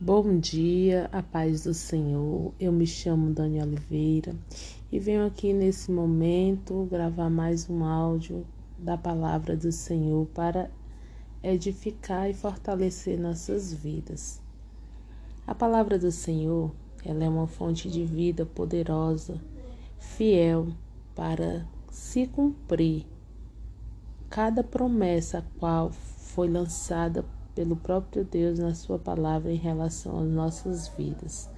Bom dia, a paz do Senhor. Eu me chamo Dani Oliveira e venho aqui nesse momento gravar mais um áudio da palavra do Senhor para edificar e fortalecer nossas vidas. A palavra do Senhor, ela é uma fonte de vida poderosa, fiel para se cumprir cada promessa a qual foi lançada pelo próprio Deus na Sua palavra em relação às nossas vidas.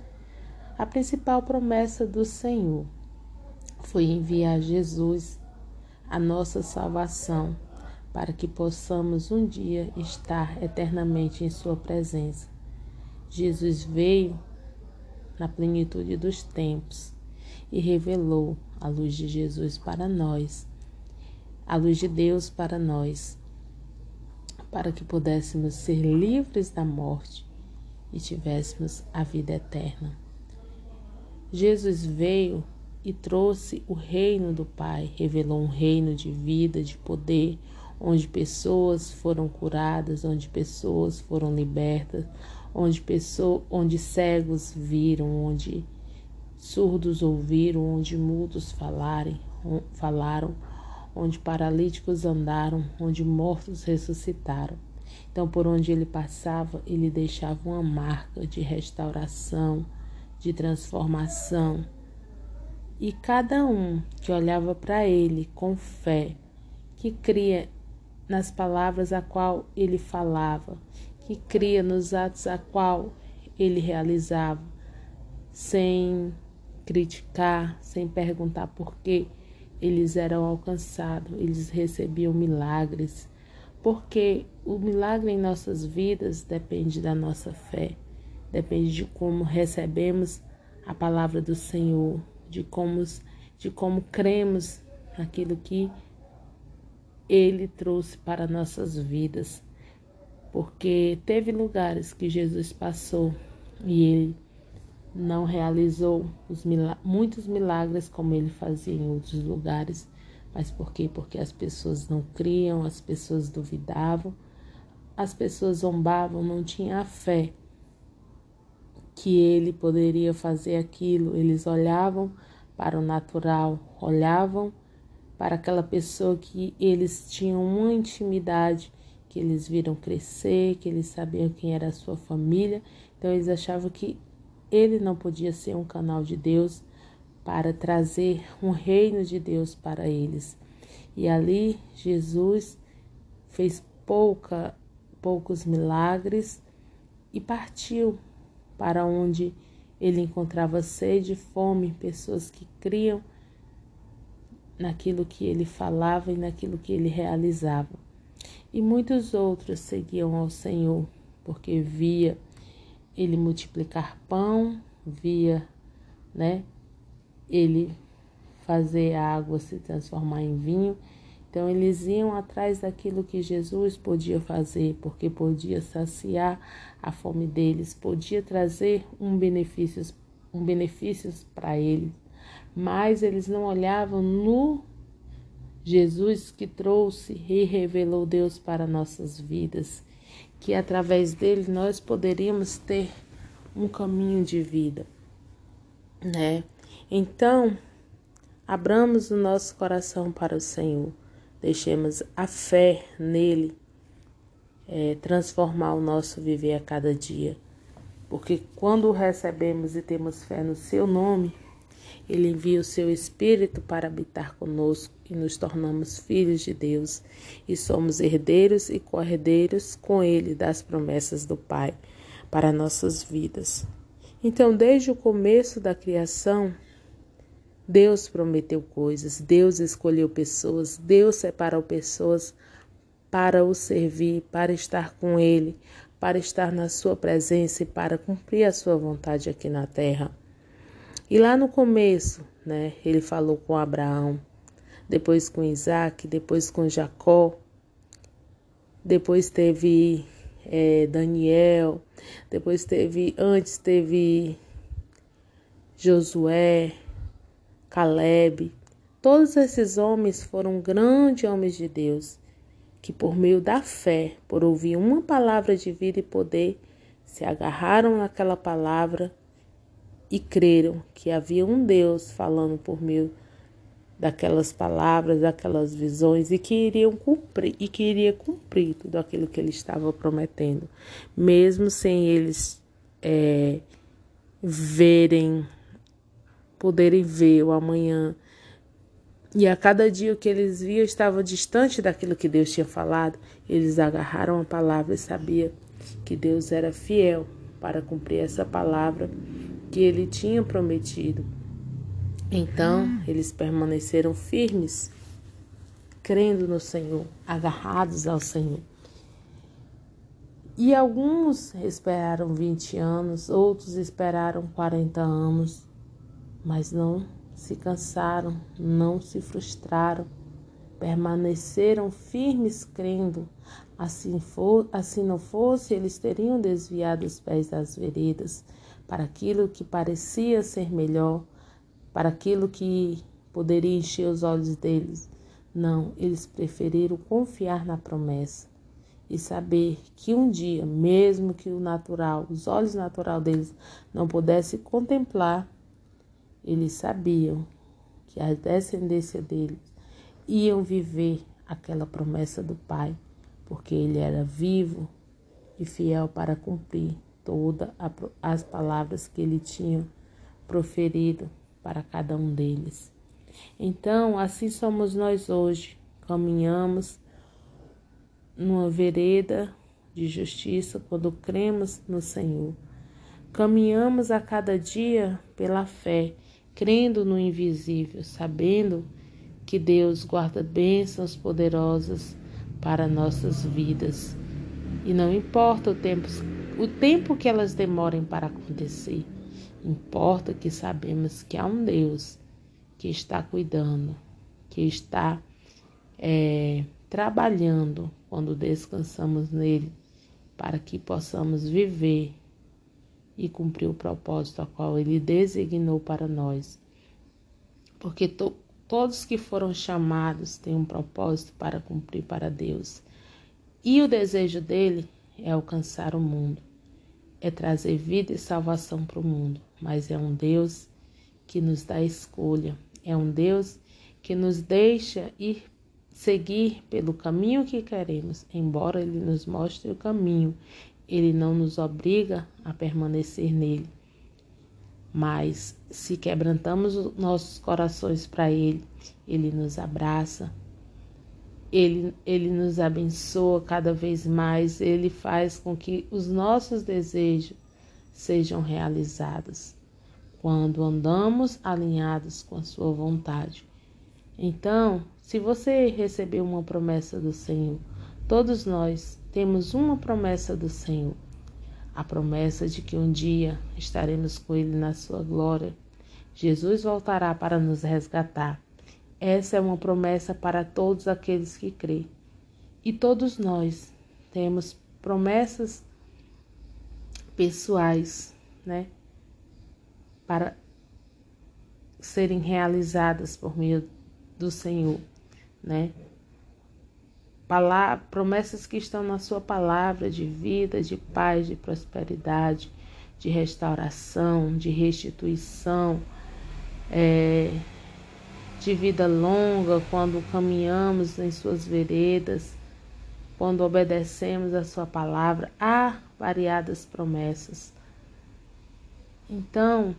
A principal promessa do Senhor foi enviar Jesus, a nossa salvação, para que possamos um dia estar eternamente em Sua presença. Jesus veio na plenitude dos tempos e revelou a luz de Jesus para nós, a luz de Deus para nós para que pudéssemos ser livres da morte e tivéssemos a vida eterna. Jesus veio e trouxe o reino do Pai, revelou um reino de vida, de poder, onde pessoas foram curadas, onde pessoas foram libertas, onde, pessoas, onde cegos viram, onde surdos ouviram, onde mudos falarem, falaram, onde paralíticos andaram, onde mortos ressuscitaram. Então, por onde ele passava, ele deixava uma marca de restauração, de transformação. E cada um que olhava para ele com fé, que cria nas palavras a qual ele falava, que cria nos atos a qual ele realizava, sem criticar, sem perguntar por quê, eles eram alcançados, eles recebiam milagres, porque o milagre em nossas vidas depende da nossa fé, depende de como recebemos a palavra do Senhor, de como, de como cremos naquilo que Ele trouxe para nossas vidas. Porque teve lugares que Jesus passou e Ele não realizou milagres, muitos milagres como ele fazia em outros lugares. Mas por quê? Porque as pessoas não criam, as pessoas duvidavam, as pessoas zombavam, não tinham a fé que ele poderia fazer aquilo. Eles olhavam para o natural, olhavam para aquela pessoa que eles tinham uma intimidade, que eles viram crescer, que eles sabiam quem era a sua família. Então eles achavam que ele não podia ser um canal de Deus para trazer um reino de Deus para eles. E ali Jesus fez pouca, poucos milagres e partiu para onde ele encontrava sede fome, pessoas que criam naquilo que ele falava e naquilo que ele realizava. E muitos outros seguiam ao Senhor, porque via ele multiplicar pão, via, né, ele fazer a água se transformar em vinho. Então eles iam atrás daquilo que Jesus podia fazer, porque podia saciar a fome deles, podia trazer um benefício, um benefícios para eles. Mas eles não olhavam no Jesus que trouxe e revelou Deus para nossas vidas que através dele nós poderíamos ter um caminho de vida, né? Então, abramos o nosso coração para o Senhor, deixemos a fé nele é, transformar o nosso viver a cada dia, porque quando recebemos e temos fé no Seu nome, ele envia o seu Espírito para habitar conosco e nos tornamos filhos de Deus e somos herdeiros e co-herdeiros com Ele das promessas do Pai para nossas vidas. Então, desde o começo da criação, Deus prometeu coisas, Deus escolheu pessoas, Deus separou pessoas para o servir, para estar com Ele, para estar na Sua presença e para cumprir a Sua vontade aqui na terra. E lá no começo, né, ele falou com Abraão, depois com Isaac, depois com Jacó, depois teve é, Daniel, depois teve, antes teve Josué, Caleb. Todos esses homens foram grandes homens de Deus, que por meio da fé, por ouvir uma palavra de vida e poder, se agarraram naquela palavra e creram que havia um Deus falando por meio daquelas palavras, daquelas visões e que iriam cumprir e que iria cumprir tudo aquilo que ele estava prometendo, mesmo sem eles é, verem, poderem ver o amanhã. E a cada dia que eles viam estava distante daquilo que Deus tinha falado, eles agarraram a palavra e sabiam que Deus era fiel para cumprir essa palavra que ele tinha prometido. Então eles permaneceram firmes, crendo no Senhor, agarrados ao Senhor. E alguns esperaram 20 anos, outros esperaram 40 anos, mas não se cansaram, não se frustraram, permaneceram firmes crendo. Assim, for, assim não fosse, eles teriam desviado os pés das veredas para aquilo que parecia ser melhor, para aquilo que poderia encher os olhos deles. Não, eles preferiram confiar na promessa e saber que um dia, mesmo que o natural, os olhos natural deles não pudessem contemplar, eles sabiam que a descendência deles iam viver aquela promessa do Pai, porque ele era vivo e fiel para cumprir todas as palavras que ele tinha proferido para cada um deles. Então, assim somos nós hoje, caminhamos numa vereda de justiça quando cremos no Senhor. Caminhamos a cada dia pela fé, crendo no invisível, sabendo que Deus guarda bênçãos poderosas para nossas vidas. E não importa o tempo, o tempo que elas demorem para acontecer. Importa que sabemos que há um Deus que está cuidando, que está é, trabalhando quando descansamos nele, para que possamos viver e cumprir o propósito a qual ele designou para nós. Porque to, todos que foram chamados têm um propósito para cumprir para Deus. E o desejo dele é alcançar o mundo é trazer vida e salvação para o mundo, mas é um Deus que nos dá escolha, é um Deus que nos deixa ir seguir pelo caminho que queremos, embora Ele nos mostre o caminho, Ele não nos obriga a permanecer nele. Mas se quebrantamos nossos corações para Ele, Ele nos abraça, ele, ele nos abençoa cada vez mais, ele faz com que os nossos desejos sejam realizados quando andamos alinhados com a Sua vontade. Então, se você recebeu uma promessa do Senhor, todos nós temos uma promessa do Senhor. A promessa de que um dia estaremos com Ele na Sua glória. Jesus voltará para nos resgatar essa é uma promessa para todos aqueles que crêem. E todos nós temos promessas pessoais, né? Para serem realizadas por meio do Senhor, né? Promessas que estão na sua palavra de vida, de paz, de prosperidade, de restauração, de restituição, é, de vida longa quando caminhamos em suas veredas, quando obedecemos a sua palavra. Há variadas promessas. Então,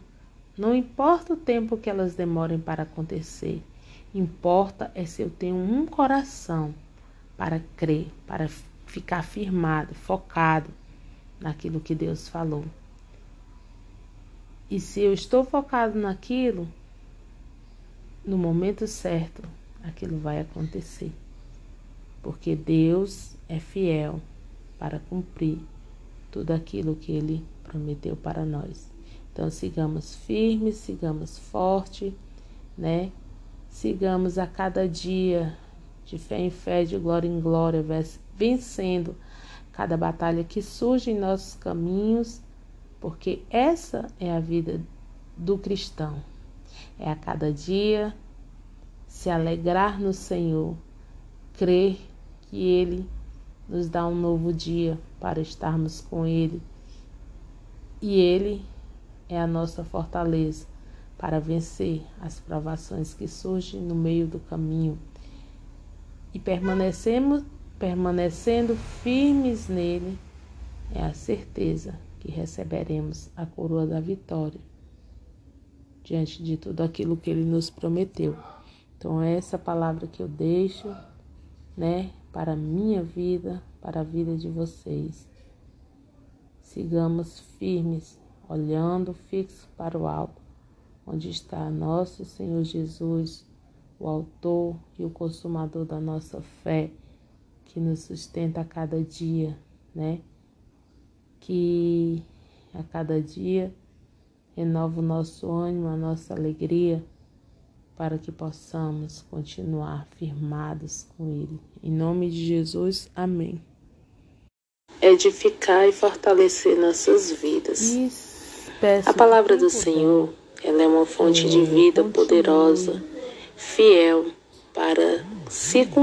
não importa o tempo que elas demorem para acontecer, importa é se eu tenho um coração para crer, para ficar firmado, focado naquilo que Deus falou. E se eu estou focado naquilo, no momento certo, aquilo vai acontecer. Porque Deus é fiel para cumprir tudo aquilo que Ele prometeu para nós. Então, sigamos firmes, sigamos fortes, né? Sigamos a cada dia, de fé em fé, de glória em glória, vencendo cada batalha que surge em nossos caminhos, porque essa é a vida do cristão é a cada dia se alegrar no Senhor, crer que Ele nos dá um novo dia para estarmos com Ele e Ele é a nossa fortaleza para vencer as provações que surgem no meio do caminho. E permanecemos, permanecendo firmes nele, é a certeza que receberemos a coroa da vitória diante de tudo aquilo que ele nos prometeu. Então é essa palavra que eu deixo, né, para a minha vida, para a vida de vocês. Sigamos firmes, olhando fixo para o alto, onde está nosso Senhor Jesus, o autor e o consumador da nossa fé, que nos sustenta a cada dia, né? Que a cada dia renova o nosso ânimo, a nossa alegria, para que possamos continuar firmados com Ele. Em nome de Jesus, amém. Edificar e fortalecer nossas vidas. A palavra do Senhor, ela é uma fonte de vida poderosa, fiel para se cumprir